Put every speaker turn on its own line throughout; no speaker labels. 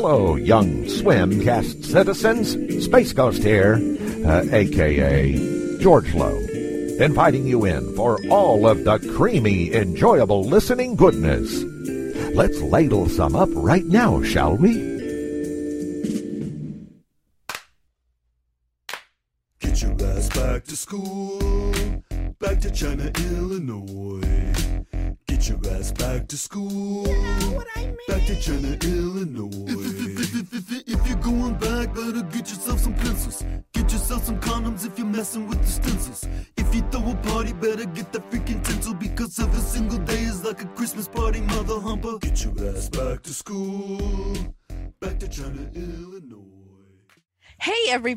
Hello, young Swimcast citizens. Space Ghost here, uh, aka George Lowe, inviting you in for all of the creamy, enjoyable listening goodness. Let's ladle some up right now, shall we?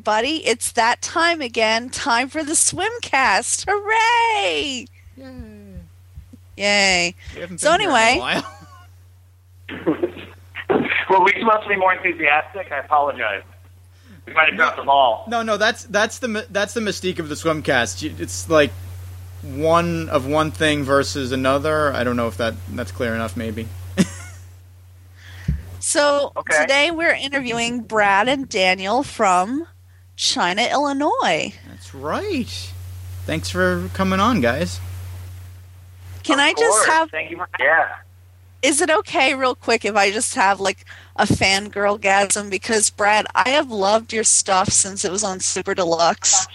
Everybody, it's that time again. Time for the swimcast. Hooray! Yay.
We haven't
So
been here in a
anyway-
while.
Were we supposed to be more enthusiastic? I apologize. We might have dropped the ball.
No, no, that's that's the mi- that's the mystique of the swimcast. You- It's like one of one thing versus another. I don't know if that that's clear enough. Maybe.
So
Okay.
today we're interviewing Brad and Daniel from China, Illinois.
That's right. Thanks for coming on, guys.
Can
Of
I just have,
Thank you for yeah.
is it okay, real quick, if I just have like a fangirl gasm? Because, Brad, I have loved your stuff since it was on Super Deluxe.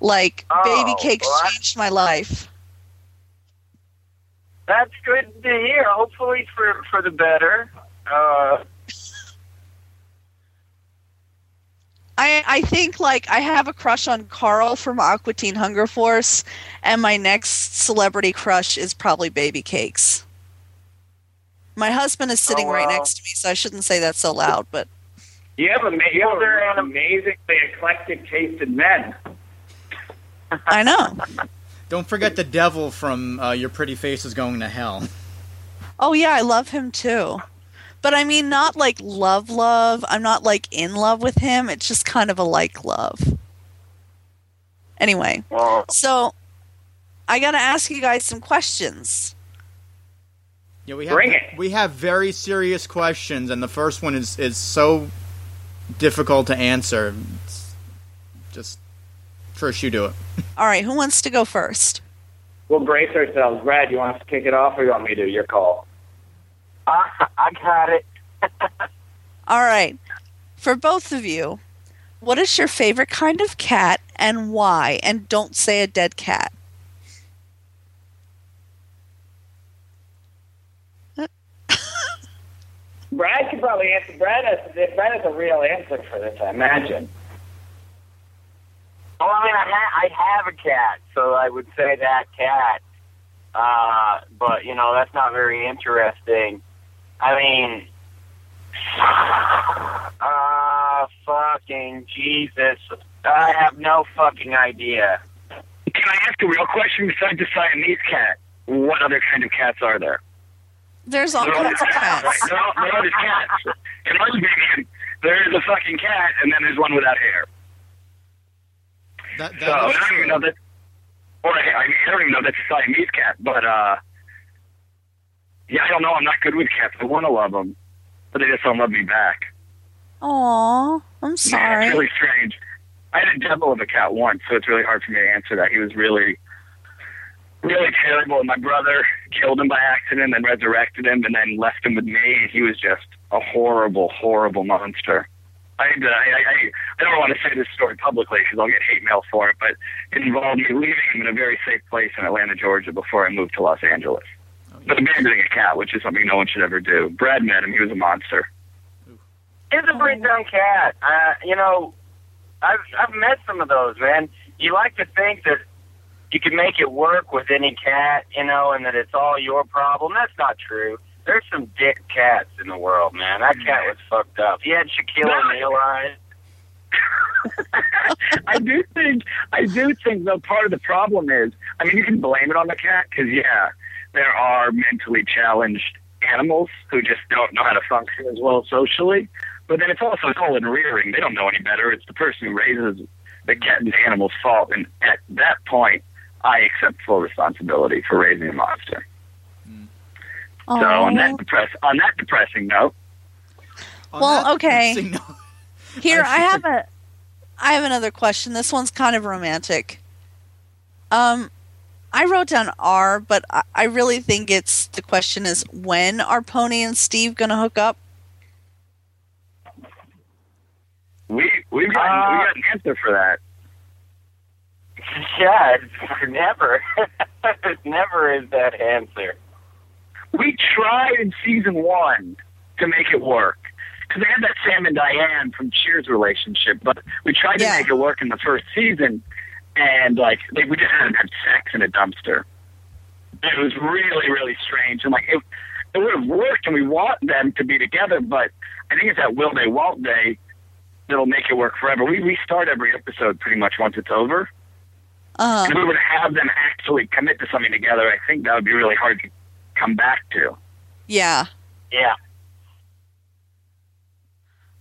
Like,
Oh,
Baby Cakes
well,
changed my life.
That's good to hear. Hopefully for for the better. Uh,
I, I think like I have a crush on Carl from Aqua Teen Hunger Force, and my next celebrity crush is probably Baby Cakes. My husband is sitting
Oh,
right next to me, so I shouldn't say that so loud. But
you have a you have an amazingly eclectic taste in men.
I know.
Don't forget the devil from uh, Your Pretty Face is Going to Hell.
Oh yeah, I love him too. But I mean, not like love, love. I'm not like in love with him. It's just kind of a like love. Anyway, so I got to ask you guys some questions.
Yeah, we have
Bring it.
we have very serious questions, and the first one is is so difficult to answer. It's just first, you do it.
All right, who wants to go first?
we'll brace ourselves. Brad, you want us to kick it off, or you want me to? Your call. Uh, I got it.
All right. For both of you, what is your favorite kind of cat and why? And don't say a dead cat.
Brad could probably answer. Brad has Brad has a real answer for this, I imagine.
Well, I mean, I, ha- I have a cat, so I would say that cat. Uh, but you know, that's not very interesting. I mean, uh, fucking Jesus, I have no fucking idea.
Can I ask a real question besides the Siamese cat? What other kind of cats are there?
There's all kinds of cats.
No, no, there's cats. In our opinion, there's a fucking cat, and then there's one without hair.
That,
So I don't
true.
even know that. Or I, I mean, I don't even know that's a Siamese cat, but uh, yeah, I don't know. I'm not good with cats. I want to love them, but they just don't love me back.
Aw, I'm
Yeah,
sorry.
it's really strange. I had a devil of a cat once, so it's really hard for me to answer that. He was really, really terrible. And my brother killed him by accident, and resurrected him, and then left him with me. He was just a horrible, horrible monster. I, uh, I, I, I don't want to say this story publicly because I'll get hate mail for it, but it involved me leaving him in a very safe place in Atlanta, Georgia, before I moved to Los Angeles. But abandoning a cat, which is something no one should ever do. Brad met him; he was a monster.
It's a pretty dumb cat. Uh, you know, I've I've met some of those, man. You like to think that you can make it work with any cat, you know, and that it's all your problem. That's not true. There's some dick cats in the world, man. That cat was fucked up. He had Shaquille O'Neal eyes.
I do think I do think though part of the problem is I mean you can blame it on the cat because yeah there are mentally challenged animals who just don't know how to function as well socially. But then it's also all in rearing. They don't know any better. It's the person who raises the cat and the animal's fault. And at that point I accept full responsibility for raising a monster. So on that depress on that depressing note
On
Well, okay.
note-
Here,
I
I have a, I have another question. This one's kind of romantic. Um, I wrote down R, but I, I really think it's the question is when are Pony and Steve gonna hook up?
We we've got
Uh,
we got an answer for that.
Yeah, it's never. never is that answer.
We tried in season one to make it work because they had that Sam and Diane from Cheers relationship, but we tried to
Yeah.
make it work in the first season, and like they, we just hadn't had sex in a dumpster. It was really really strange, and like it, it would have worked, and we want them to be together, but I think it's that will they won't they that'll make it work forever. We restart every episode pretty much once it's over.
Uh,
If we were to have them actually commit to something together, I think that would be really hard to come back to.
yeah.
Yeah,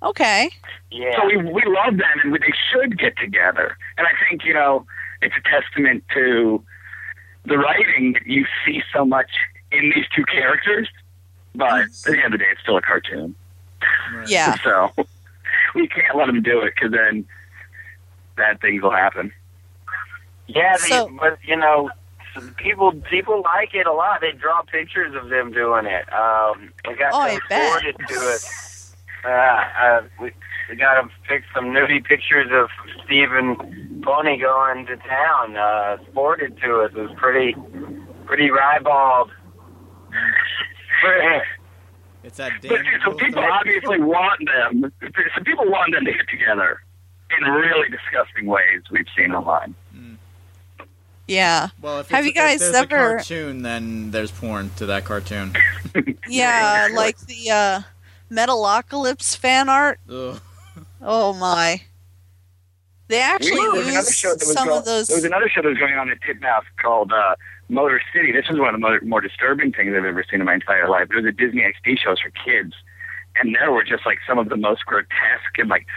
Okay.
yeah.
So we we love them, and they should get together. And I think you know it's a testament to the writing that you see so much in these two characters. But at the end of the day, it's still a cartoon.
Right.
Yeah.
So we can't let them do it because then bad things will happen.
Yeah, they,
So-
but you know, people people like it a lot. They draw pictures of them doing it. Um, we got
Oh, I
them
bet.
forwarded to us. Uh, uh, we we got to pick some nudie pictures of Steve and Pony going to town. Uh, sported to us. It was pretty pretty ribald.
It's that
But
damn.
so people
thing.
obviously want them. So people want them to get together in really disgusting ways we've seen online.
Yeah.
Well, if
Have
it's-
you guys
if there's
ever-
a cartoon, then there's porn to that cartoon.
Yeah, like the uh, Metalocalypse fan art.
Ugh.
Oh my! They actually
there was another show that was
some
go-
of those.
There was another show that was going on at Titmouse called uh, Motor City. This is one of the more, more disturbing things I've ever seen in my entire life. It was a Disney XD show for kids, and there were just like some of the most grotesque and like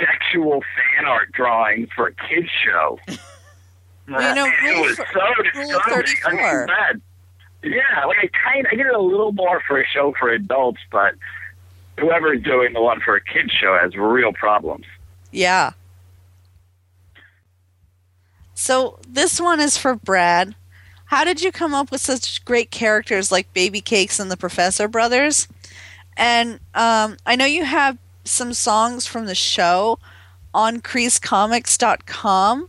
sexual fan art drawings for a kids show.
Well, you know,
And it was
for-
so
Rule
disturbing. I mean,
34.
bad. Yeah, like I kind, I get it a little more for a show for adults, but whoever is doing the one for a kids show has real problems.
Yeah. So this one is for Brad. How did you come up with such great characters like Baby Cakes and the Professor Brothers? And um, I know you have some songs from the show on creasedcomics.com,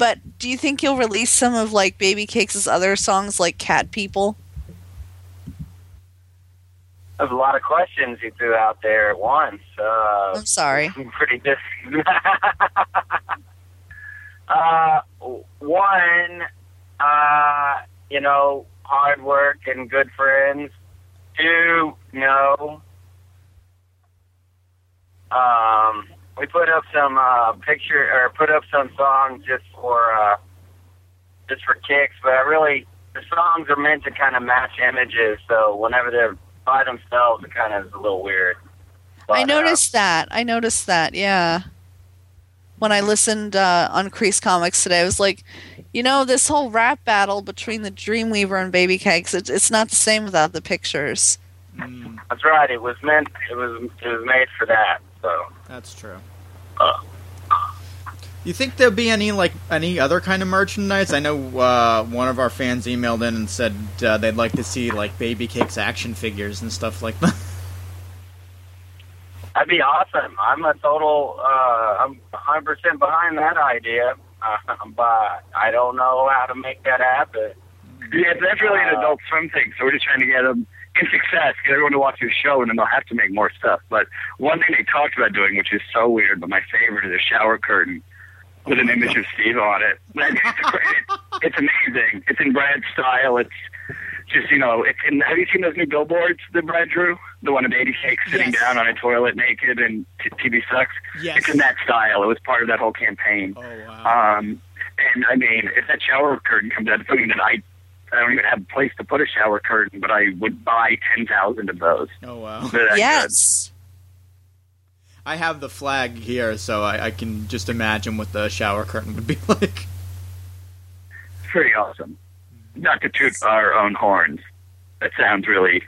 but do you think you'll release some of like Baby Cakes' other songs like Cat People?
There's a lot of questions you threw out there at once. Uh,
I'm sorry.
pretty dis. uh, one, uh, you know, hard work and good friends. Two, no. Um, we put up some uh, picture or put up some songs just for uh, just for kicks, but I really the songs are meant to kind of match images. So whenever they're by themselves, it kind of is a little weird. But,
I
uh,
noticed that. I noticed that. Yeah. When I listened uh, on Creased Comics today, I was like, you know, this whole rap battle between the Dreamweaver and Baby Cakes, it's, it's not the same without the pictures.
Mm,
That's right. It was meant. It was. It was made for that. So
that's true.
Uh.
You think there'll be any like any other kind of merchandise? I know uh, one of our fans emailed in and said uh, they'd like to see like Baby Cakes action figures and stuff like that.
that'd be awesome. I'm a total. Uh, I'm 100 percent behind that idea. Uh, but I don't know how to make that happen.
Yeah, that's really an
Uh,
adult swim thing. So we're just trying to get them in success, get everyone to watch your show, and then they'll have to make more stuff. But one thing they talked about doing, which is so weird, but my favorite, is a shower curtain with an image of Steve on it. It's, great. it's amazing. It's in Brad's style. It's just you know, it's in. Have you seen those new billboards that Brad drew? The one of Baby Cake sitting
Yes.
down on a toilet naked and t- TV sucks.
yes.
It's in that style. It was part of that whole campaign.
Oh wow.
Um, and I mean, if that shower curtain comes out, it's something that I, I don't even have a place to put a shower curtain, but I would buy ten thousand of those.
oh wow.
Yes.
I have the flag here, so I, I can just imagine what the shower curtain would be like.
good. pretty awesome. Not to toot our own horns. That sounds really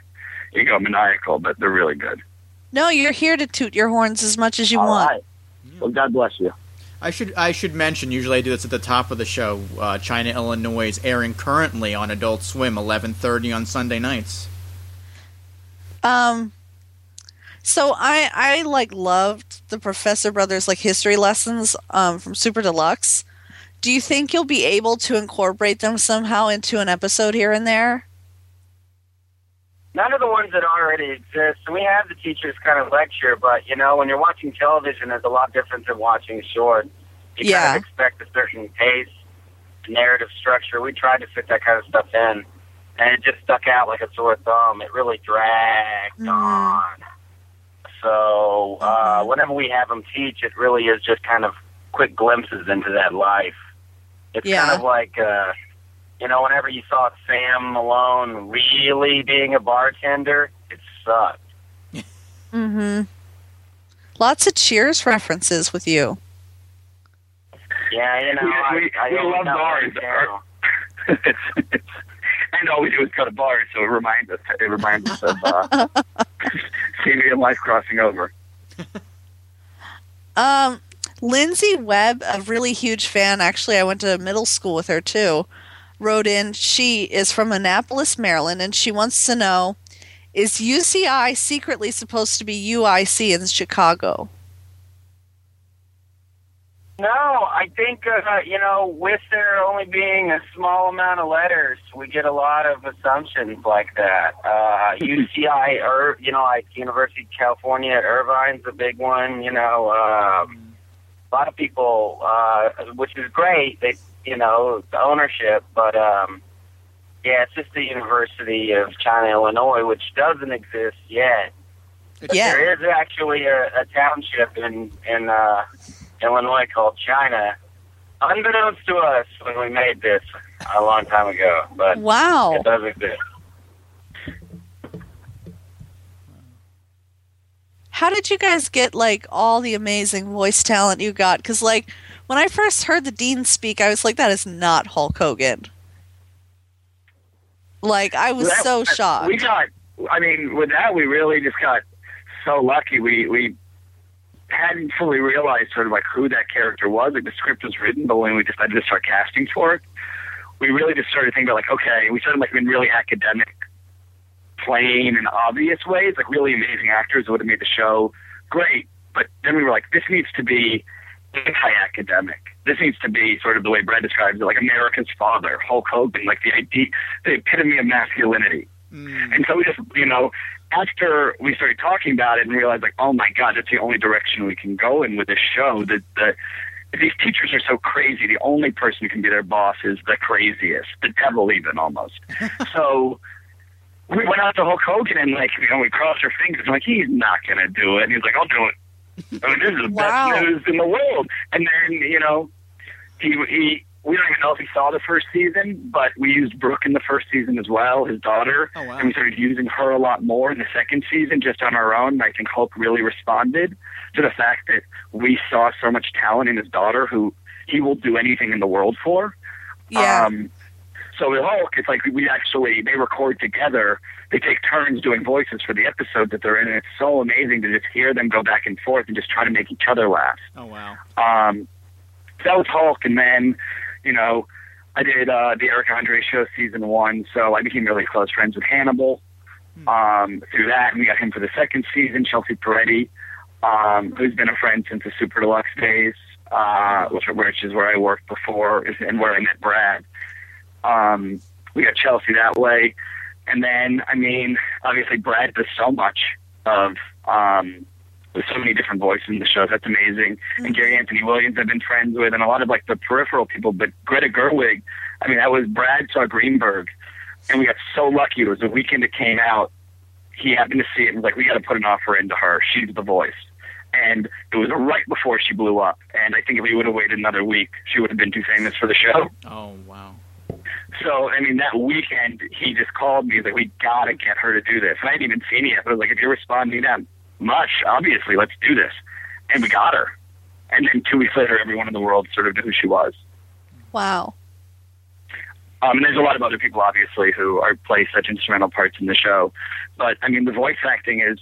egomaniacal, but they're really good.
No, you're here to toot your horns as much as you
All
want.
right. Well, God bless you.
I should I should mention. Usually, I do this at the top of the show. Uh, China, Illinois is airing currently on Adult Swim, eleven thirty on Sunday nights.
Um, so I I like loved the Professor Brothers like history lessons um, from Super Deluxe. Do you think you'll be able to incorporate them somehow into an episode here and there?
None of the ones that already exist. We have the teachers kind of lecture, but you know, when you're watching television, it's a lot different than watching a short. You
Yeah.
kind of expect a certain pace, narrative structure. We tried to fit that kind of stuff in, and it just stuck out like a sore thumb. It really dragged
Mhm.
on. So uh,
Mhm.
whenever we have them teach, it really is just kind of quick glimpses into that life. It's
Yeah.
kind of like. Uh, you know, whenever you saw Sam Malone really being a bartender, it sucked.
Mm-hmm. Lots of Cheers references with you.
Yeah, you know,
We-
I,
we-
I
we love
know
bars.
every channel.
it's, it's, and all we do is go to bars, so it reminds us. It reminds us of uh, TV and life crossing over.
Um, Lindsay Webb, a really huge fan. Actually, I went to middle school with her too. Wrote in. She is from Annapolis, Maryland, and she wants to know: Is UCI secretly supposed to be UIC in Chicago?
No, I think uh, you know, with there only being a small amount of letters, we get a lot of assumptions like that. Uh, UCI, Ir- you know, like University of California, Irvine's a big one. You know, um, a lot of people, uh, which is great. They, you know, the ownership, but um, yeah, it's just the University of China, Illinois, which doesn't exist yet. But
Yeah.
there is actually a, a township in in uh, Illinois called China, unbeknownst to us when we made this a long time ago, but
Wow.
it does exist.
How did you guys get like all the amazing voice talent you got? Because like when I first heard the dean speak, I was like, that is not Hulk Hogan. Like I was
That-
so shocked.
We got. I mean, with that, we really just got so lucky. We we hadn't fully realized sort of like who that character was. Like the script was written, but when we decided to start casting for it, we really just started thinking about like, okay, we started like in really academic, plain and obvious ways, like really amazing actors would have made the show great. But then we were like, this needs to be anti-academic. This needs to be sort of the way Brad describes it, like America's father, Hulk Hogan, like the idea, the epitome of masculinity.
Mm.
And so we just, you know, after we started talking about it and realized, like, oh my God, that's the only direction we can go in with this show. That the these teachers are so crazy. The only person who can be their boss is the craziest, the devil, even almost. so we went out to Hulk Hogan and like, you know, we crossed our fingers. I'm like, he's not gonna do it. And he's like, I'll do it. I mean, this is the
Wow.
best news in the world. And then, you know, he he. We don't even know if he saw the first season, but we used Brooke in the first season as well, his daughter.
Oh, wow.
And we started using her a lot more in the second season just on our own. And I think Hulk really responded to the fact that we saw so much talent in his daughter who he will do anything in the world for.
yeah.
Um, so with Hulk, it's like we actually, they record together. They take turns doing voices for the episode that they're in. And it's so amazing to just hear them go back and forth and just try to make each other laugh.
Oh wow.
Um, that was Hulk, and then, you know, I did uh, the Eric Andre show season one, so I became really close friends with Hannibal. Um, through that, and we got him for the second season, Chelsea Peretti, um, who's been a friend since the Super Deluxe days, uh, which, which is where I worked before and where I met Brad. Um, we got Chelsea that way, and then, I mean, obviously Brad does so much of um, with so many different voices in the show. That's amazing. And Gary Anthony Williams I've been friends with, and a lot of like the peripheral people. But Greta Gerwig, I mean, that was Brad saw Greenberg, and we got so lucky. It was the weekend it came out. He happened to see it and was like, "We got to put an offer into her. She's the voice." And it was right before she blew up. And I think if we would have waited another week, she would have been too famous for the show.
Oh wow.
So, I mean, that weekend, he just called me. He's like, we got to get her to do this. And I hadn't even seen it yet, but I was like, if you're responding that much, obviously, let's do this. And we got her. And then two weeks later, everyone in the world sort of knew who she was.
wow.
Um, and there's a lot of other people, obviously, who are play such instrumental parts in the show. But, I mean, the voice acting is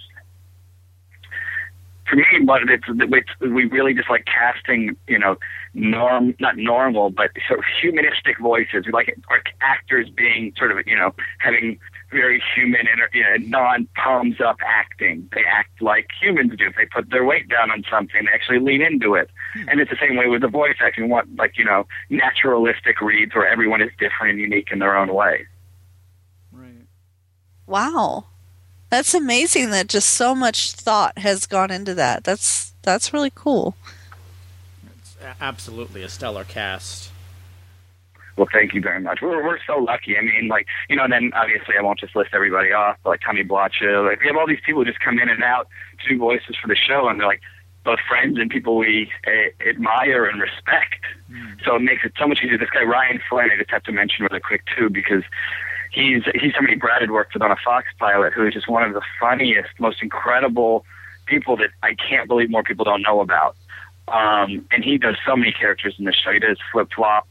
for me, but it's, it's we really just like casting, you know, norm not normal, but sort of humanistic voices. We like our actors being sort of, you know, having very human, inter, you know, non palms up acting. They act like humans do. They put their weight down on something, they actually lean into it. Hmm. And it's the same way with the voice acting. We want like you know naturalistic reads where everyone is different and unique in their own way.
Right.
Wow. That's amazing that just so much thought has gone into that. That's that's really cool.
It's absolutely a stellar cast.
Well, thank you very much. We're we're so lucky. I mean, like you know, and then obviously I won't just list everybody off, but like Tommy Blacha. Like we have all these people who just come in and out to do voices for the show, and they're like both friends and people we uh, admire and respect. So it makes it so much easier. This guy Ryan Flynn, I just have to mention really quick too, because he's he's somebody Brad had worked with on a Fox pilot, who is just one of the funniest, most incredible people that I can't believe more people don't know about. Um, and he does so many characters in the show. He does Flip Flop,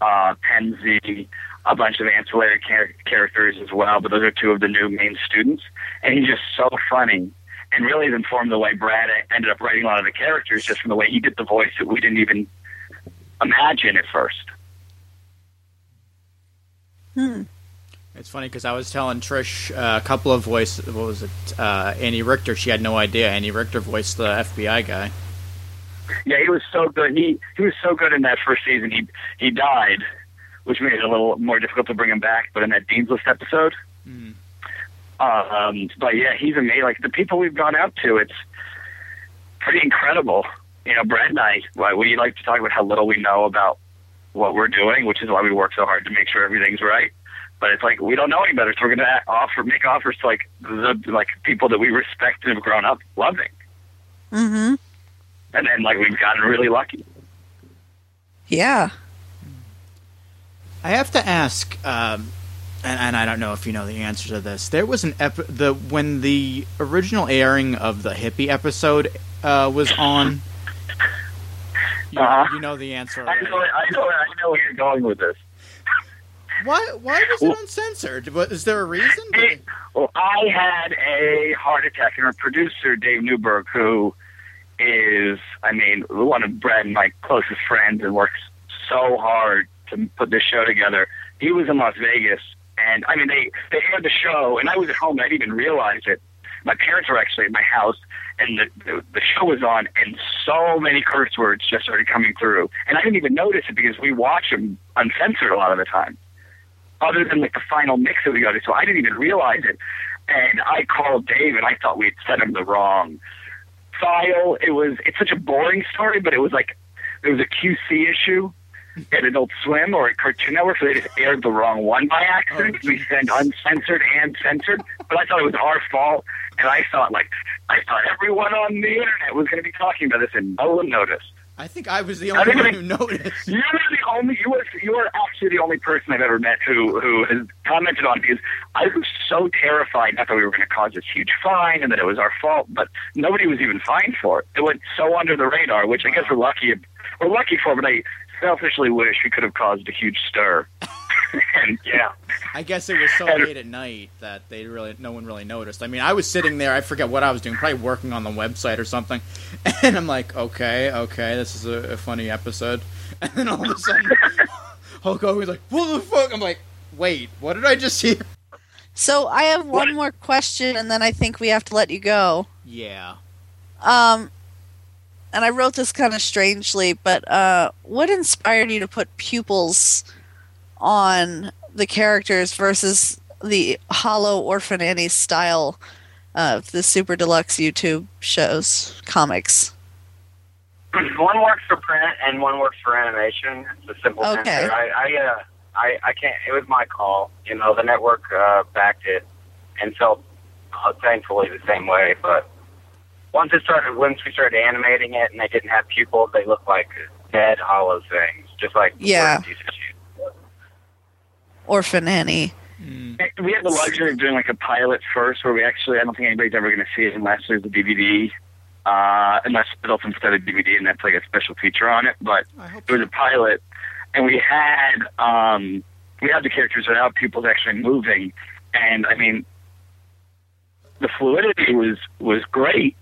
uh, Penzi, a bunch of ancillary char- characters as well, but those are two of the new main students. And he's just so funny and really informed the way Brad ended up writing a lot of the characters just from the way he did the voice that we didn't even imagine at first.
Hmm.
It's funny because I was telling Trish uh, a couple of voice. What was it? Uh, Andy Richter. She had no idea Andy Richter voiced the FBI guy.
Yeah, he was so good. He he was so good in that first season. He he died, which made it a little more difficult to bring him back. But in that Dean's List episode,
Mm.
um, but yeah, he's amazing. Like the people we've gone out to, it's pretty incredible. You know, Brad and I, why we like to talk about how little we know about what we're doing, which is why we work so hard to make sure everything's right. But it's like we don't know any better, so we're going to offer, make offers to like the like people that we respect and have grown up loving,
Mm-hmm.
and then like we've gotten really lucky.
Yeah.
I have to ask, um, and, and I don't know if you know the answer to this. There was an ep- the when the original airing of the hippie episode uh, was on. You,
Uh-huh.
you know the answer.
I know, I know, I know where you're going with this.
Why? Why was it uncensored? Is there a reason?
It, well, I had a heart attack, and our producer Dave Newberg, who is, I mean, one of Brad and my closest friends, and works so hard to put this show together. He was in Las Vegas, and I mean, they they aired the show, and I was at home, and I didn't even realize it. My parents were actually at my house, and the, the the show was on, and so many curse words just started coming through, and I didn't even notice it because we watch them uncensored a lot of the time other than like the final mix that we got. So I didn't even realize it. And I called Dave and I thought we'd sent him the wrong file. It was it's such a boring story, but it was like there was a QC issue at Adult Swim or at Cartoon Network, so they just aired the wrong one by accident. Oh, we sent uncensored and censored, but I thought it was our fault, and I thought like I thought everyone on the internet was going to be talking about this, and no one noticed.
I think I was the only one who noticed.
You're the only you are you are actually the only person I've ever met who who has commented on it because I was so terrified. Not that we were going to cause this huge fine and that it was our fault, but nobody was even fined for it. It went so under the radar, which I guess we're lucky we're lucky for. But I selfishly wish we could have caused a huge stir. and yeah,
I guess it was so
And-
late at night that they really no one really noticed. I mean, I was sitting there, I forget what I was doing, probably working on the website or something, and I'm like, okay, okay, this is a, a funny episode, and then all of a sudden, Hulk Hogan's like, what the fuck? I'm like, wait, what did I just hear?
So I have one
What?
more question, and then I think we have to let you go.
Yeah,
Um, and I wrote this kind of strangely, but uh, what inspired you to put pupils on the characters versus the Hollow Orphan Annie style of the Super Deluxe YouTube shows, comics?
one works for print and one works for animation. It's a simple
Okay.
answer. I, I, uh, I, I can't. It was my call. You know, the network uh, backed it and felt uh, thankfully the same way. But once it started, once we started animating it and they didn't have pupils, they looked like dead, hollow things, just like
Yeah.
words used to shoot.
Orphan Annie.
we had the luxury of doing like a pilot first, where we actually I don't think anybody's ever going to see it unless there's a DVD. Uh, unless it's instead of DVD, and that's like a special feature on it. But it was a pilot, and we had um, we had the characters without pupils actually moving, and I mean, the fluidity was was great,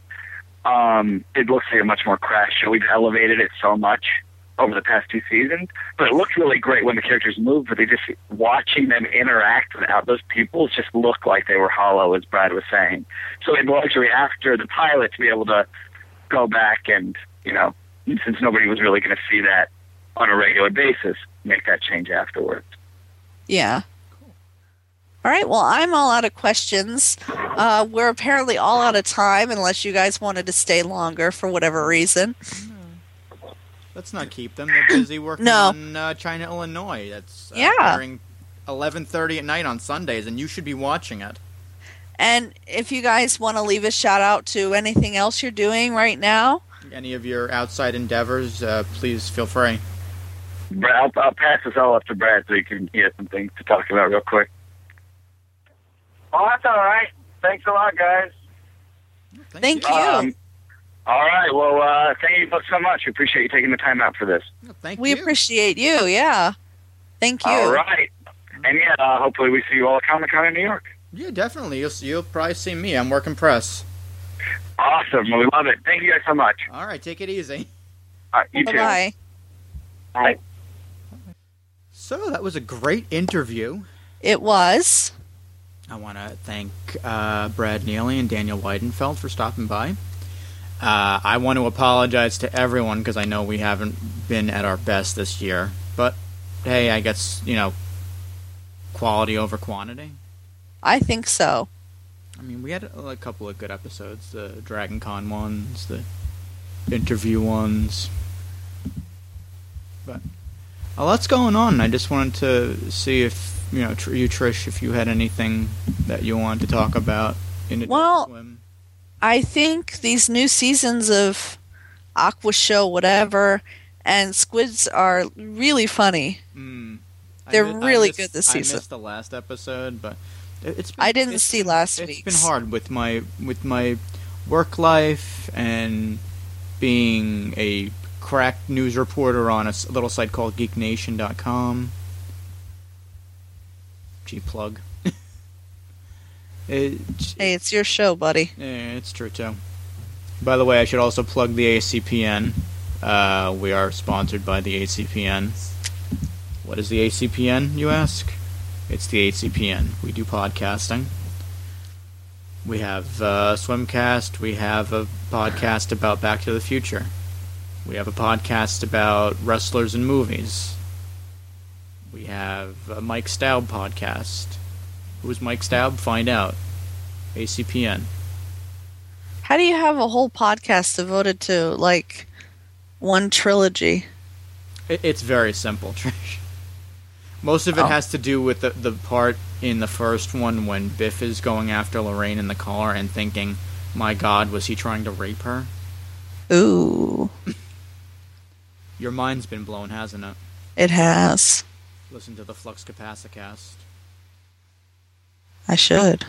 Um, it looks like a much more crash show. We've elevated it so much over the past two seasons, but it looked really great when the characters moved. But they just watching them interact without those people just looked like they were hollow, as Brad was saying. So in luxury after the pilot to be able to go back and you know, since nobody was really going to see that on a regular basis, make that change afterwards.
Yeah. All right. Well, I'm all out of questions. Uh, we're apparently all out of time, unless you guys wanted to stay longer for whatever reason.
Let's not keep them. They're busy working
No.
on uh, China, Illinois. That's uh,
Yeah.
during 11:30 at night on Sundays, and you should be watching it.
And if you guys want to leave a shout out to anything else you're doing right now,
Any of your outside endeavors, uh, please feel free.
I'll, I'll pass this all up to Brad so he can get some things to talk about real quick.
Oh, that's all right. Thanks a lot, guys.
Thank you.
Um, all right. Well, uh, thank you both so much. We appreciate you taking the time out for this.
Thank
we
you.
appreciate you. Yeah. Thank you.
All right. And yeah, uh, hopefully we see you all at Comic Con in New York.
Yeah, definitely. You'll see. you'll probably see me. I'm working press.
Awesome. Well, we love it. Thank you guys so much.
All right, take it easy.
All right, you
Bye
too.
bye.
Bye.
So that was a great interview.
It was.
I want to thank uh, Brad Neely and Daniel Weidenfeld for stopping by. Uh, I want to apologize to everyone because I know we haven't been at our best this year. But hey, I guess you know, quality over quantity.
I think so.
I mean, we had a, a couple of good episodes, the Dragon Con ones, the interview ones. But a lot's going on. I just wanted to see if, you know, tr- you, Trish, if you had anything that you wanted to talk about in Adult
Well-
Swim.
I think these new seasons of Aqua Show, whatever, and Squids are really funny.
Mm.
They're
mi-
really
missed-
good this season.
I missed the last episode, but it's. Been,
I didn't
it's
see last week.
It's
week's.
been hard with my with my work life and being a crack news reporter on a little site called GeekNation.com. G plug. It's,
Hey, it's your show, buddy.
yeah, it's true too. By the way, I should also plug the ACPN. Uh, we are sponsored by the ACPN. What is the ACPN, you ask? It's the ACPN. We do podcasting. We have uh, Swimcast. We have a podcast about Back to the Future. We have a podcast about wrestlers and movies. We have a Mike Staub podcast. Who's Mike Staub? Find out. ACPN.
How do you have a whole podcast devoted to like one trilogy?
It's very simple, Trish. Most of it
Oh.
has to do with the, the part in the first one when Biff is going after Lorraine in the car and thinking, my god, was he trying to rape her?
Ooh,
Your mind's been blown, hasn't it?
it has.
Listen to the Flux Capacicast.
I should.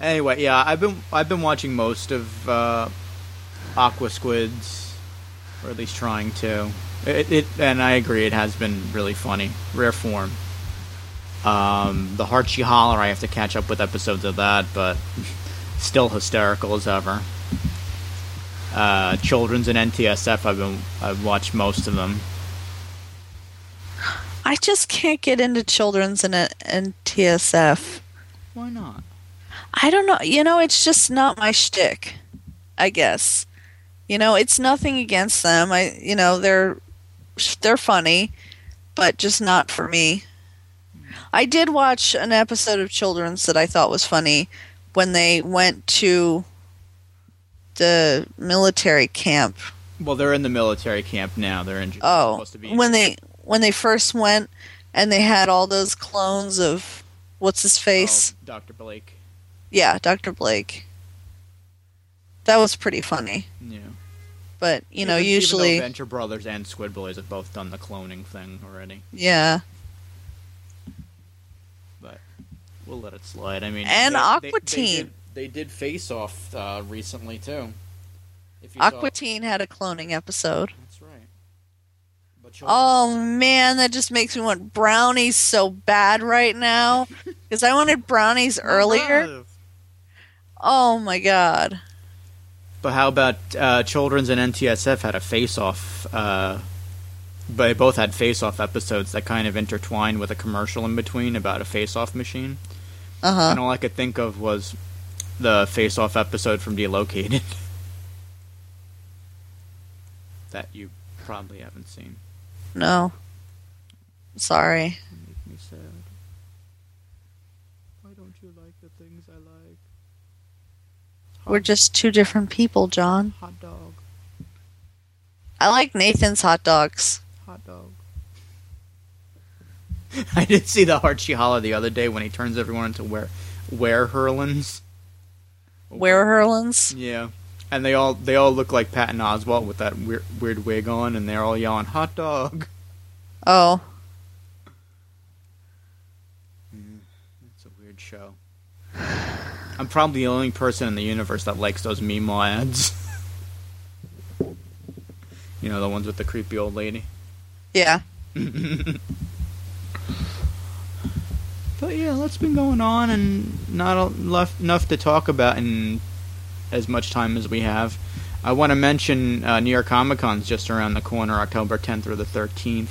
Anyway, yeah, I've been I've been watching most of uh, Aqua Squids, or at least trying to. It, it and I agree, it has been really funny, rare form. Um, the Heart, She Holler, I have to catch up with episodes of that, but still hysterical as ever. Uh, Children's and NTSF, I've been I've watched most of them.
I just can't get into children's and NTSF.
Why not?
I don't know. You know, it's just not my shtick. I guess. You know, it's nothing against them. I, you know, they're they're funny, but just not for me. I did watch an episode of Children's that I thought was funny when they went to the military camp.
Well, they're in the military camp now. They're in.
Oh,
be
when they when they first went and they had all those clones of what's his oh, face?
Oh, Dr. Blake.
Yeah, Dr. Blake. That was pretty funny.
Yeah.
But, you know,
Even- even
usually
Venture Brothers and Squid Boys have both done the cloning thing already,
yeah.
but we'll let it slide. I mean,
And
they-
Aqua
they, they did, they did Face Off uh, recently too. If you saw-
had a cloning episode.
That's right. But
Oh man, that just makes me want brownies so bad right now. Because I wanted brownies earlier. Oh my god.
But how about uh, Children's and NTSF had a face-off? Uh, but they both had face-off episodes that kind of intertwined with a commercial in between about a face-off machine.
Uh huh.
And all I could think of was the face-off episode from Delocated that you probably haven't seen.
No. Sorry.
Make me sad. Why don't you like the things I like?
We're just two different people, John.
Hot dog.
I like Nathan's hot dogs.
Hot dog. I did see the Heart, She Holler the other day when he turns everyone into where where Hurlins.
Where Hurlins?
Yeah. And they all they all look like Patton Oswalt with that weird weird wig on, and they're all yelling "hot dog."
Oh,
It's a weird show. I'm probably the only person in the universe that likes those meme ads. you know the ones with the creepy old lady.
yeah.
But yeah, that's been going on, and not left, enough to talk about in as much time as we have. I want to mention uh, New York Comic Con's just around the corner, October 10th or the 13th.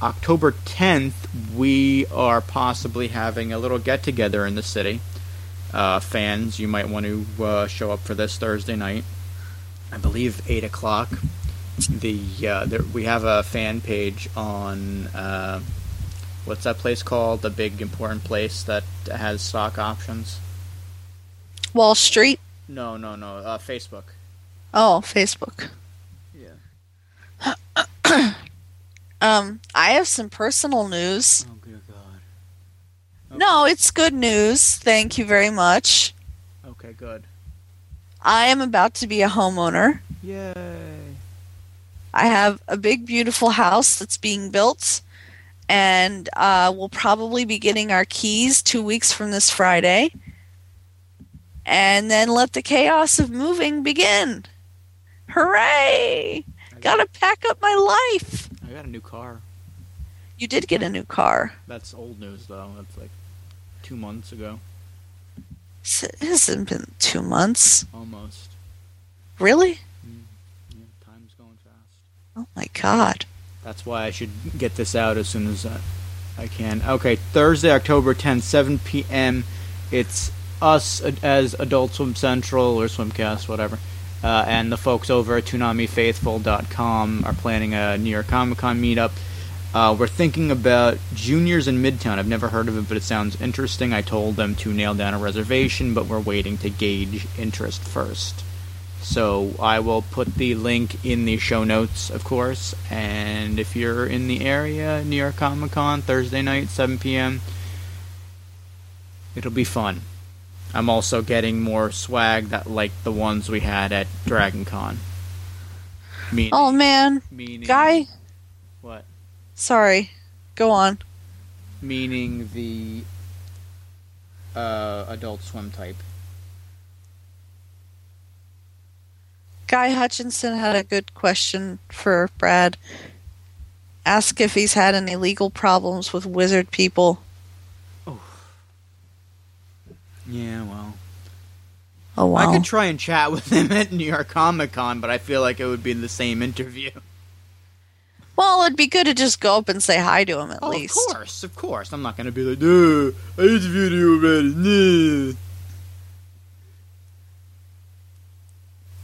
October 10th, we are possibly having a little get together in the city. Uh, fans, you might want to uh, show up for this Thursday night. I believe 8 o'clock. The uh, there, we have a fan page on uh, what's that place called? The big important place that has stock options.
Wall Street.
No, no, no. Uh, Facebook.
Oh, Facebook.
Yeah.
Um, I have some personal news.
Oh dear God.
No, it's good news. Thank you very much.
Okay, good.
I am about to be a homeowner.
Yay.
I have a big, beautiful house that's being built, and uh, we'll probably be getting our keys two weeks from this Friday. And then let the chaos of moving begin. Hooray! Gotta pack up my life.
I got a new car.
You did get a new car.
That's old news though. That's like two months ago,
It hasn't been two months.
almost.
Really?
Yeah, time's going fast.
Oh my god.
That's why I should get this out as soon as I, I can. Okay, Thursday, October 10th, 7 p.m. It's us as Adult Swim Central or Swimcast, whatever. Uh, and the folks over at ToonamiFaithful.com are planning a New York Comic Con meetup. Uh, we're thinking about Juniors in Midtown. I've never heard of it, but it sounds interesting. I told them to nail down a reservation, but we're waiting to gauge interest first. So I will put the link in the show notes, of course. And if you're in the area, New York Comic Con, Thursday night, 7 p.m., it'll be fun. I'm also getting more swag that like the ones we had at Dragon Con. Meaning,
Oh man.
meaning
Guy,
what?
sorry. Go on.
Meaning the uh, Adult Swim type.
Guy Hutchinson had a good question for Brad. Ask if he's had any legal problems with wizard people. Oh.
Yeah, well.
Oh wow.
I could try and chat with him at New York Comic Con, but I feel like it would be the same interview.
well, it'd be good to just go up and say hi to him at
Oh,
least.
of course, of course. I'm not gonna be like, no, I interviewed you already. Nah.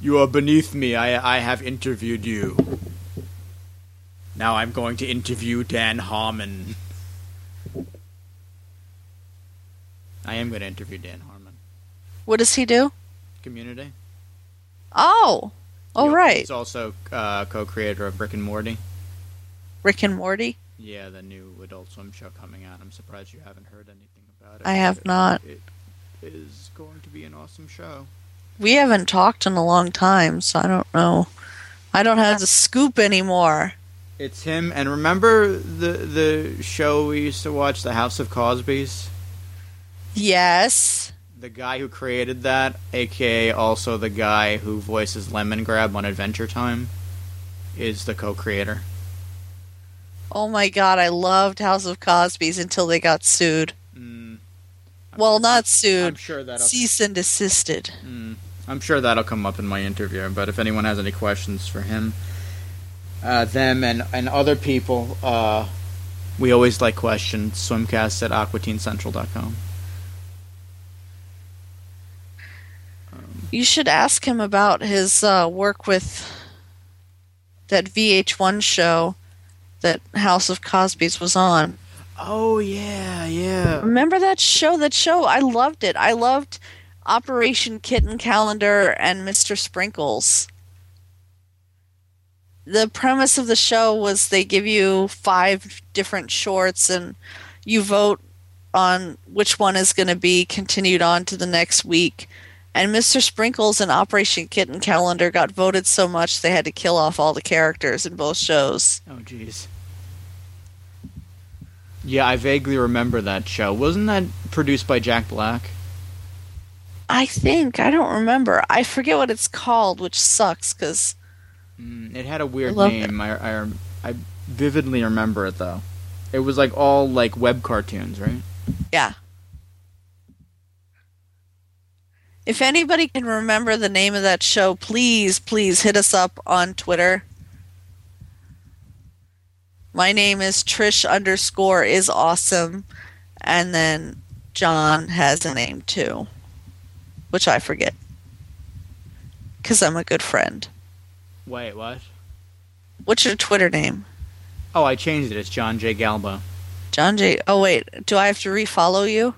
You are beneath me. I I have interviewed you. Now I'm going to interview Dan Harmon. I am going to interview Dan Harmon.
What does he do?
Community.
Oh.
He-
right.
He's also uh, co-creator of Rick and Morty.
Rick and Morty.
Yeah, the new Adult Swim show coming out. I'm surprised you haven't heard anything about it.
I have
It-
not.
It is going to be an awesome show.
We haven't talked in a long time, so I don't know. I don't have the scoop anymore.
It's him, and remember the the show we used to watch, The House of Cosby's.
Yes.
The guy who created that, aka also the guy who voices Lemongrab on Adventure Time, is the co-creator.
Oh my god, I loved House of Cosby's until they got sued.
Mm,
Well, not sued.
I'm sure that.
Cease and desisted.
Mm, I'm sure that'll come up in my interview. But if anyone has any questions for him, uh, them and and other people, uh, we always like questions. Swimcast at aquateencentral.com.
You should ask him about his uh, work with that VH1 show that House of Cosby's was on.
Oh yeah, yeah.
Remember that show? That show, I loved it. I loved Operation Kitten Calendar and Mr. Sprinkles. The premise of the show was they give you five different shorts and you vote on which one is going to be continued on to the next week. And Mr. Sprinkles and Operation Kitten Calendar got voted so much they had to kill off all the characters in both shows.
Oh jeez. Yeah, I vaguely remember that show. Wasn't that produced by Jack Black?
I think I don't remember. I forget what it's called, which sucks because
Mm, it had a weird
love
name. I, I I vividly remember it though. It was like all like web cartoons, right?
yeah. If anybody can remember the name of that show, please, please hit us up on Twitter. My name is Trish underscore is awesome, and then John has a name too, which I forget because I'm a good friend.
Wait, what?
What's your Twitter name?
Oh, I changed it. It's John J. Galbo.
John J. Oh wait, do I have to refollow you?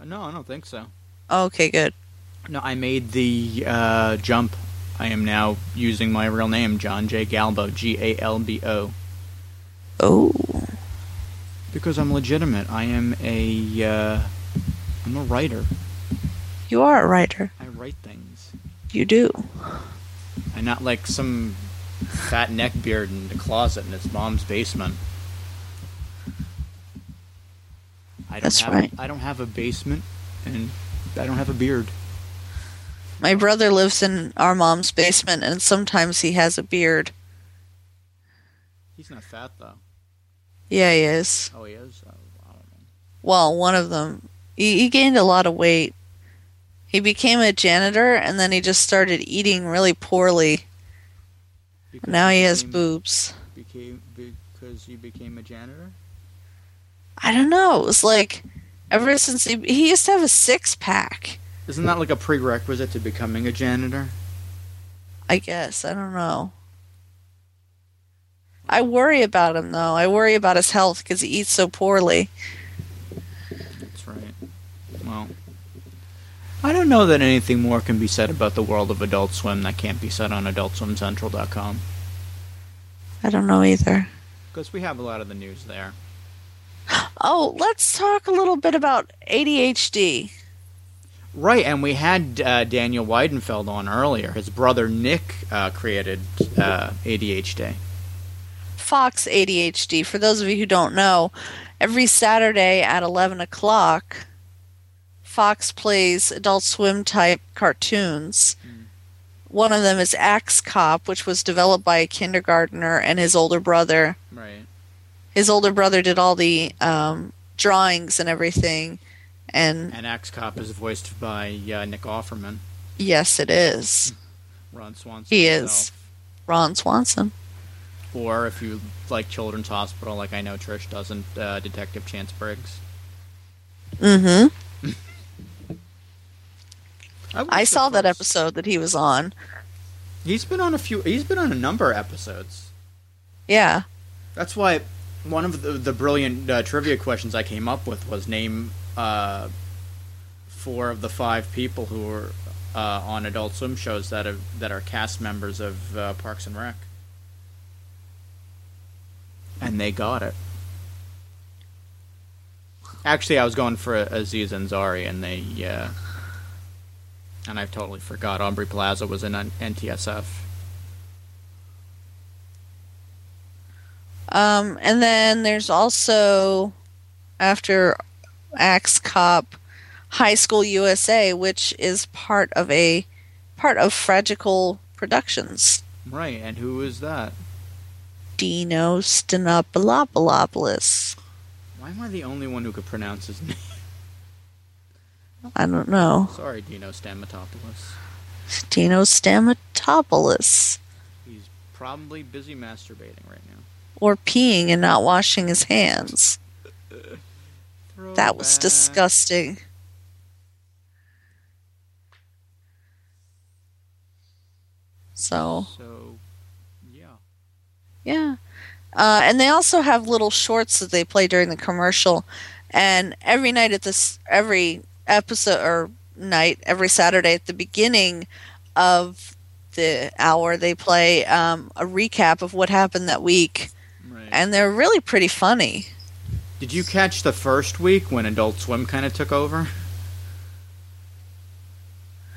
Uh, No, I don't think so.
Okay, good.
No, I made the uh, jump. I am now using my real name, John J. Galbo, G A L B O,
Oh,
because I'm legitimate. I am a uh, I'm a writer.
You are a writer.
I write things.
You do.
I'm not like some fat neckbeard in the closet in his mom's basement. I don't
That's
have
right.
I don't have a basement, and I don't have a beard.
My brother lives in our mom's basement, and sometimes he has a beard.
He's not fat though.
Yeah, he is.
Oh, he is. Oh, I don't know.
Well, one of them. He, he gained a lot of weight. He became a janitor, and then he just started eating really poorly.
Because
Now he has boobs.
Became because you became a janitor.
I don't know. It was like ever since he he used to have a six pack.
Isn't that like a prerequisite to becoming a janitor?
I guess. I don't know. I worry about him though. I worry about his health because he eats so poorly.
That's right. Well, I don't know that anything more can be said about the world of Adult Swim that can't be said on AdultSwimCentral.com
I don't know either.
because we have a lot of the news there.
Oh, let's talk a little bit about ADHD.
Right, and we had uh, Daniel Weidenfeld on earlier. His brother Nick uh, created uh, ADHD.
Fox ADHD. For those of you who don't know, every Saturday at 11 o'clock, Fox plays Adult Swim type cartoons. One of them is Axe Cop, which was developed by a kindergartner and his older brother.
Right.
His older brother did all the um, drawings and everything. And
And Axe Cop is voiced by uh, Nick Offerman.
yes, it is.
Ron Swanson.
He
himself.
is. Ron Swanson.
Or if you like Children's Hospital, like I know Trish doesn't, uh, Detective Chance Briggs.
Mm hmm.
Was
I saw that episode that he was on.
He's been on a few. He's been on a number of episodes.
Yeah.
That's why one of the, the brilliant uh, trivia questions I came up with was name uh, four of the five people who are uh, on Adult Swim shows that have that are cast members of uh, Parks and Rec, and they got it. Actually, I was going for Aziz Ansari, and they uh, and I totally forgot Aubrey Plaza was in NTSF.
Um, and then there's also after Axe Cop, High School USA, which is part of a part of Fragical Productions.
Right, and who is that?
Dino Stenopoulos.
Why am I the only one who could pronounce his name?
I don't know.
Sorry, Dino Stamatopoulos.
Dino Stamatopoulos.
He's probably busy masturbating right now.
Or peeing and not washing his hands. That was
Throwback.
disgusting. So,
So, yeah.
yeah. Uh, and they also have little shorts that they play during the commercial. And every night at this, every episode or night, every Saturday at the beginning of the hour, they play um, a recap of what happened that week.
Right.
And they're really pretty funny.
Did you catch the first week when Adult Swim kind of took over?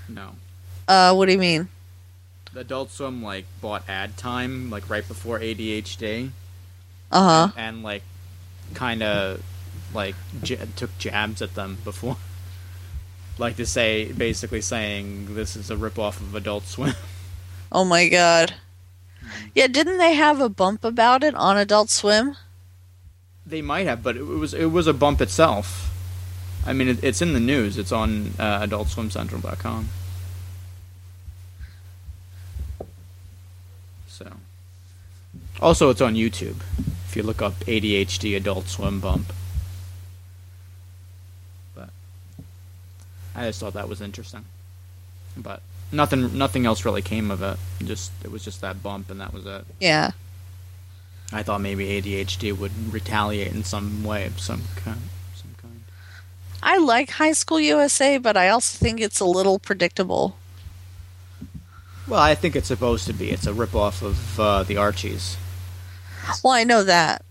No.
Uh, what do you mean?
Adult Swim like bought ad time like right before ADHD
Uh huh.
and like kind of like j- took jabs at them before. Like to say basically saying this is a ripoff of Adult Swim.
Oh my god. Yeah, didn't they have a bump about it on Adult Swim?
they might have, but it was it was a bump itself. I mean, it, it's in the news. It's on uh, AdultSwimCentral.com. So, also it's on YouTube. If you look up ADHD Adult Swim bump, but I just thought that was interesting. But nothing nothing else really came of it. Just it was just that bump, and that was it.
Yeah.
I thought maybe ADHD would retaliate in some way of some kind. Some kind.
I like High School USA, but I also think it's a little predictable.
Well, I think it's supposed to be. It's a ripoff of uh, the Archies.
Well, I know that.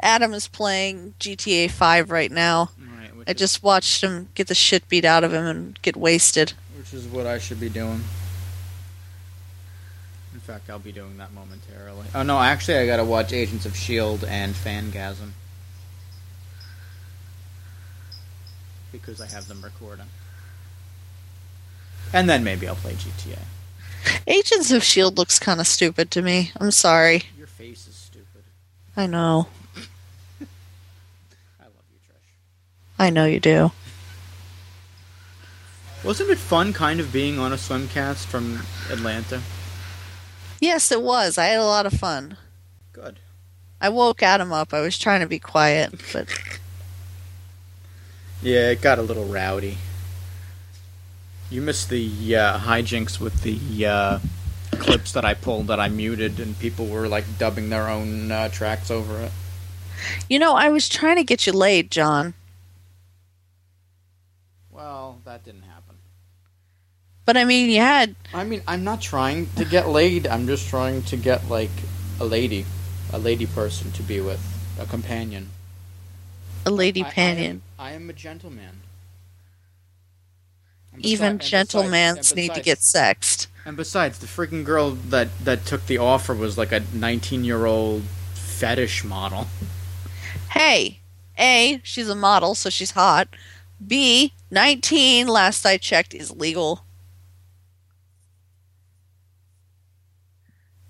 Adam is playing GTA 5 right now.
Right.
I just watched him get the shit beat out of him and get wasted.
which is what I should be doing. In fact, I'll be doing that momentarily. Oh no, actually, I gotta watch Agents of Shield and Fangasm because I have them recording. And then maybe I'll play GTA.
Agents of S.H.I.E.L.D. Looks kind of stupid to me. I'm sorry.
Your face is stupid.
I know.
I love you, Trish.
I know you do.
Wasn't it fun, kind of being on a swimcast from Atlanta?
Yes, it was. I had a lot of fun.
Good.
I woke Adam up. I was trying to be quiet, but
Yeah, it got a little rowdy. You missed the uh, hijinks with the uh, clips that I pulled that I muted, and people were like dubbing their own uh, tracks over it.
you know, I was trying to get you laid, John.
That didn't happen.
But I mean, you had
I mean, I'm not trying to get laid. I'm just trying to get like a lady, a lady person to be with, a companion.
a lady
I- I am- I, am a gentleman. And besi-
Even
besides-
gentlemans need to get sexed.
And besides, the freaking girl that that took the offer was like a 19 year old fetish model.
Hey, A, she's a model, so she's hot. B, 19, last I checked, is legal.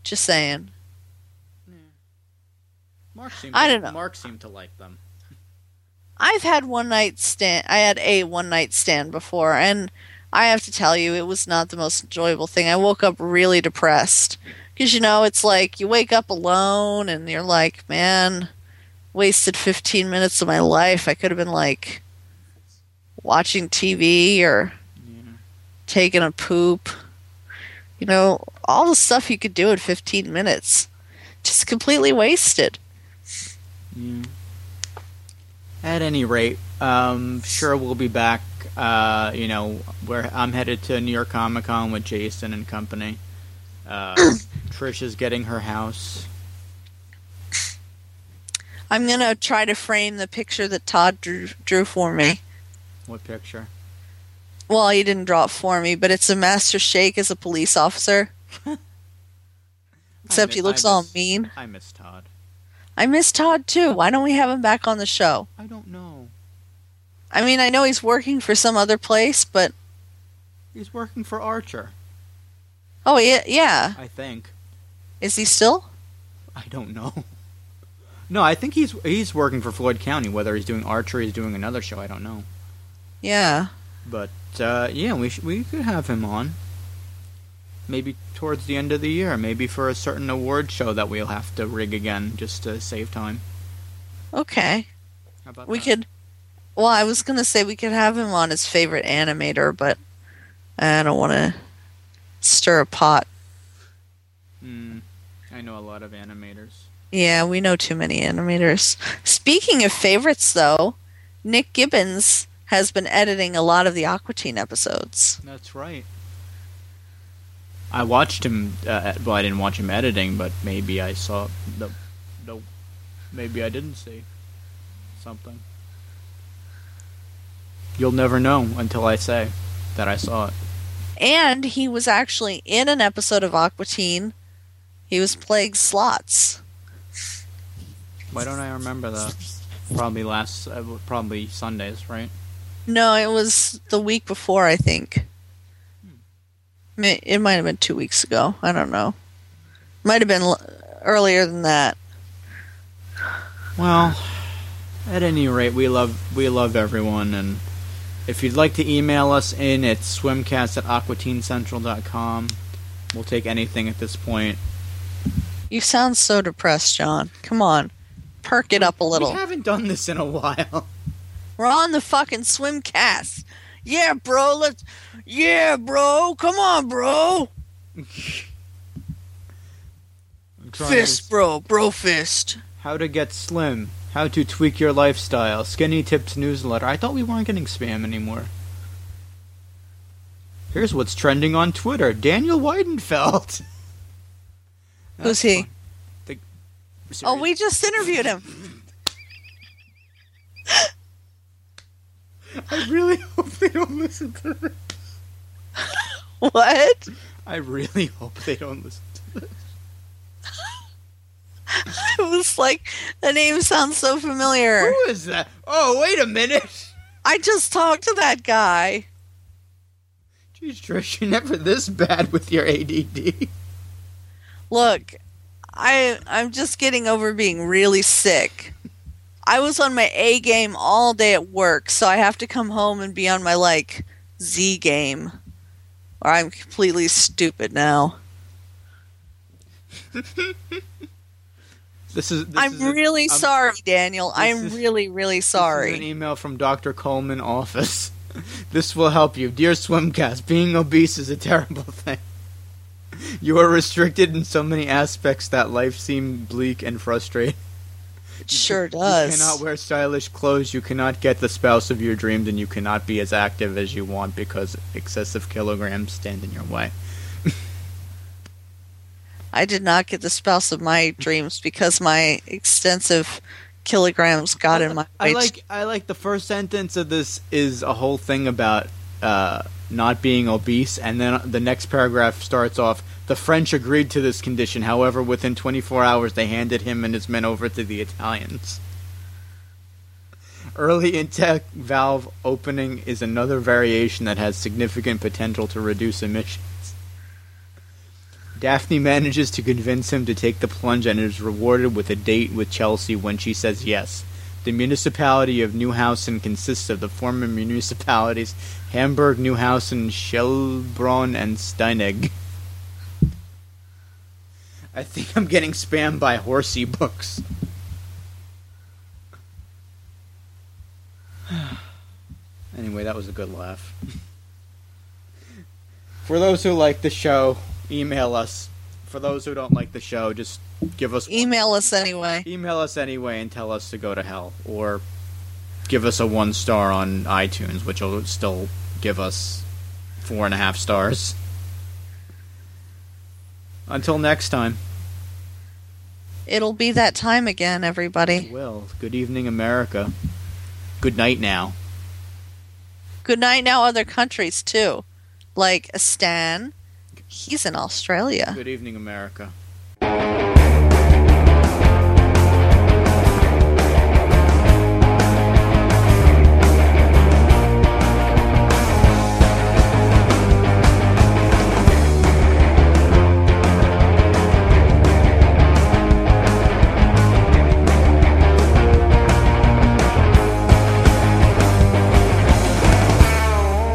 Just saying. Hmm.
Mark seemed.
I don't know.
Mark seemed to like them.
I've had one night stand. I had a one night stand before, and I have to tell you, it was not the most enjoyable thing. I woke up really depressed because you know it's like you wake up alone, and you're like, man, wasted 15 minutes of my life. I could have been like watching TV or taking a poop. You know, all the stuff you could do in 15 minutes, just completely wasted.
At any rate, um, sure we'll be back. Uh, you know, where I'm headed to New York Comic Con with Jason and company. Uh, Trish is getting her house.
I'm gonna try to frame the picture that Todd drew, drew for me.
What picture?
Well, he didn't draw it for me, but it's a Master Shake as a police officer. Except he looks
I
all mean.
I miss Todd.
I miss Todd too. Why don't we have him back on the show?
I don't know.
I mean, I know he's working for some other place, but
He's working for Archer,
oh yeah, yeah.
I think.
Is he still?
I don't know. No, I think he's he's working for Floyd County. Whether he's doing archery, he's doing another show. I don't know.
Yeah.
But uh, yeah, we sh- we could have him on. Maybe towards the end of the year. Maybe for a certain award show that we'll have to rig again just to save time.
Okay.
How about
We
that?
could. Well, I was gonna say we could have him on his favorite animator, but I don't want to stir a pot.
Mm, I know a lot of animators.
Yeah, we know too many animators. Speaking of favorites, though, Nick Gibbons has been editing a lot of the Aqua Teen episodes.
That's right. I watched him. Uh, well, I didn't watch him editing, but maybe I saw the. No, maybe I didn't see something. You'll never know until I say that I saw it.
And he was actually in an episode of Aqua Teen. He was playing slots.
Why don't I remember that? Probably last, uh, probably Sundays, right?
No, it was the week before, I think. It might have been two weeks ago. I don't know. Might have been l- earlier than that.
Well, at any rate, we love we love everyone, and if you'd like to email us in, it's swimcast at aquateencentral.com. We'll take anything at this point.
You sound so depressed, John. Come on. Perk it up a little.
We haven't done this in a while.
We're on the fucking swim cast. Yeah, bro. Let's. Yeah, bro. Come on, bro. Fist,
to-
bro. Bro fist.
How to get slim. How to tweak your lifestyle. Skinny tips newsletter. I thought we weren't getting spam anymore. Here's what's trending on Twitter. Daniel Weidenfeld.
Who's he?
The-
Oh, we just interviewed him.
I really hope they don't listen to this.
What?
I really hope they don't listen to this.
It was like the name sounds so familiar.
Who is that? Oh, wait a minute.
I just talked to that guy.
Jeez, Trish, you're never this bad with your ADD.
Look, I I'm just getting over being really sick. I was on my A game all day at work, so I have to come home and be on my like Z game. Or I'm completely stupid now.
This is. This
I'm
is
really
I'm-
sorry, Daniel. I'm
is-
really, really
This is an email from Dr. Coleman office. This will help you. Dear Swimcast, being obese is a terrible thing. You are restricted in so many aspects that life seems bleak and frustrating.
Sure
You cannot wear stylish clothes, you cannot get the spouse of your dreams, and you cannot be as active as you want because excessive kilograms stand in your way.
I did not get the spouse of my dreams because my extensive kilograms got in my
I
way.
like I like the first sentence of this is a whole thing about uh, not being obese, and then the next paragraph starts off. The French agreed to this condition. However, within 24 hours, they handed him and his men over to the Italians. Early intake valve opening is another variation that has significant potential to reduce emissions. Daphne manages to convince him to take the plunge and is rewarded with a date with Chelsea when she says yes. The municipality of Neuhausen consists of the former municipalities Hamburg, Neuhausen, Schellbrunn, and Steinegg. I think I'm getting spammed by horsey books. anyway, that was a good laugh. For those who like the show, email us. For those who don't like the show, just give us
Email us anyway.
email us anyway and tell us to go to hell, or give us a one star on iTunes, which will still give us four and a half stars. Until next time,
It'll be that time again, everybody.
well, good evening, America. Good night now.
Good night now, other countries too. Like Stan. He's in Australia.
Good evening, America.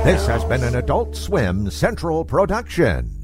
This has been an Adult Swim Central production.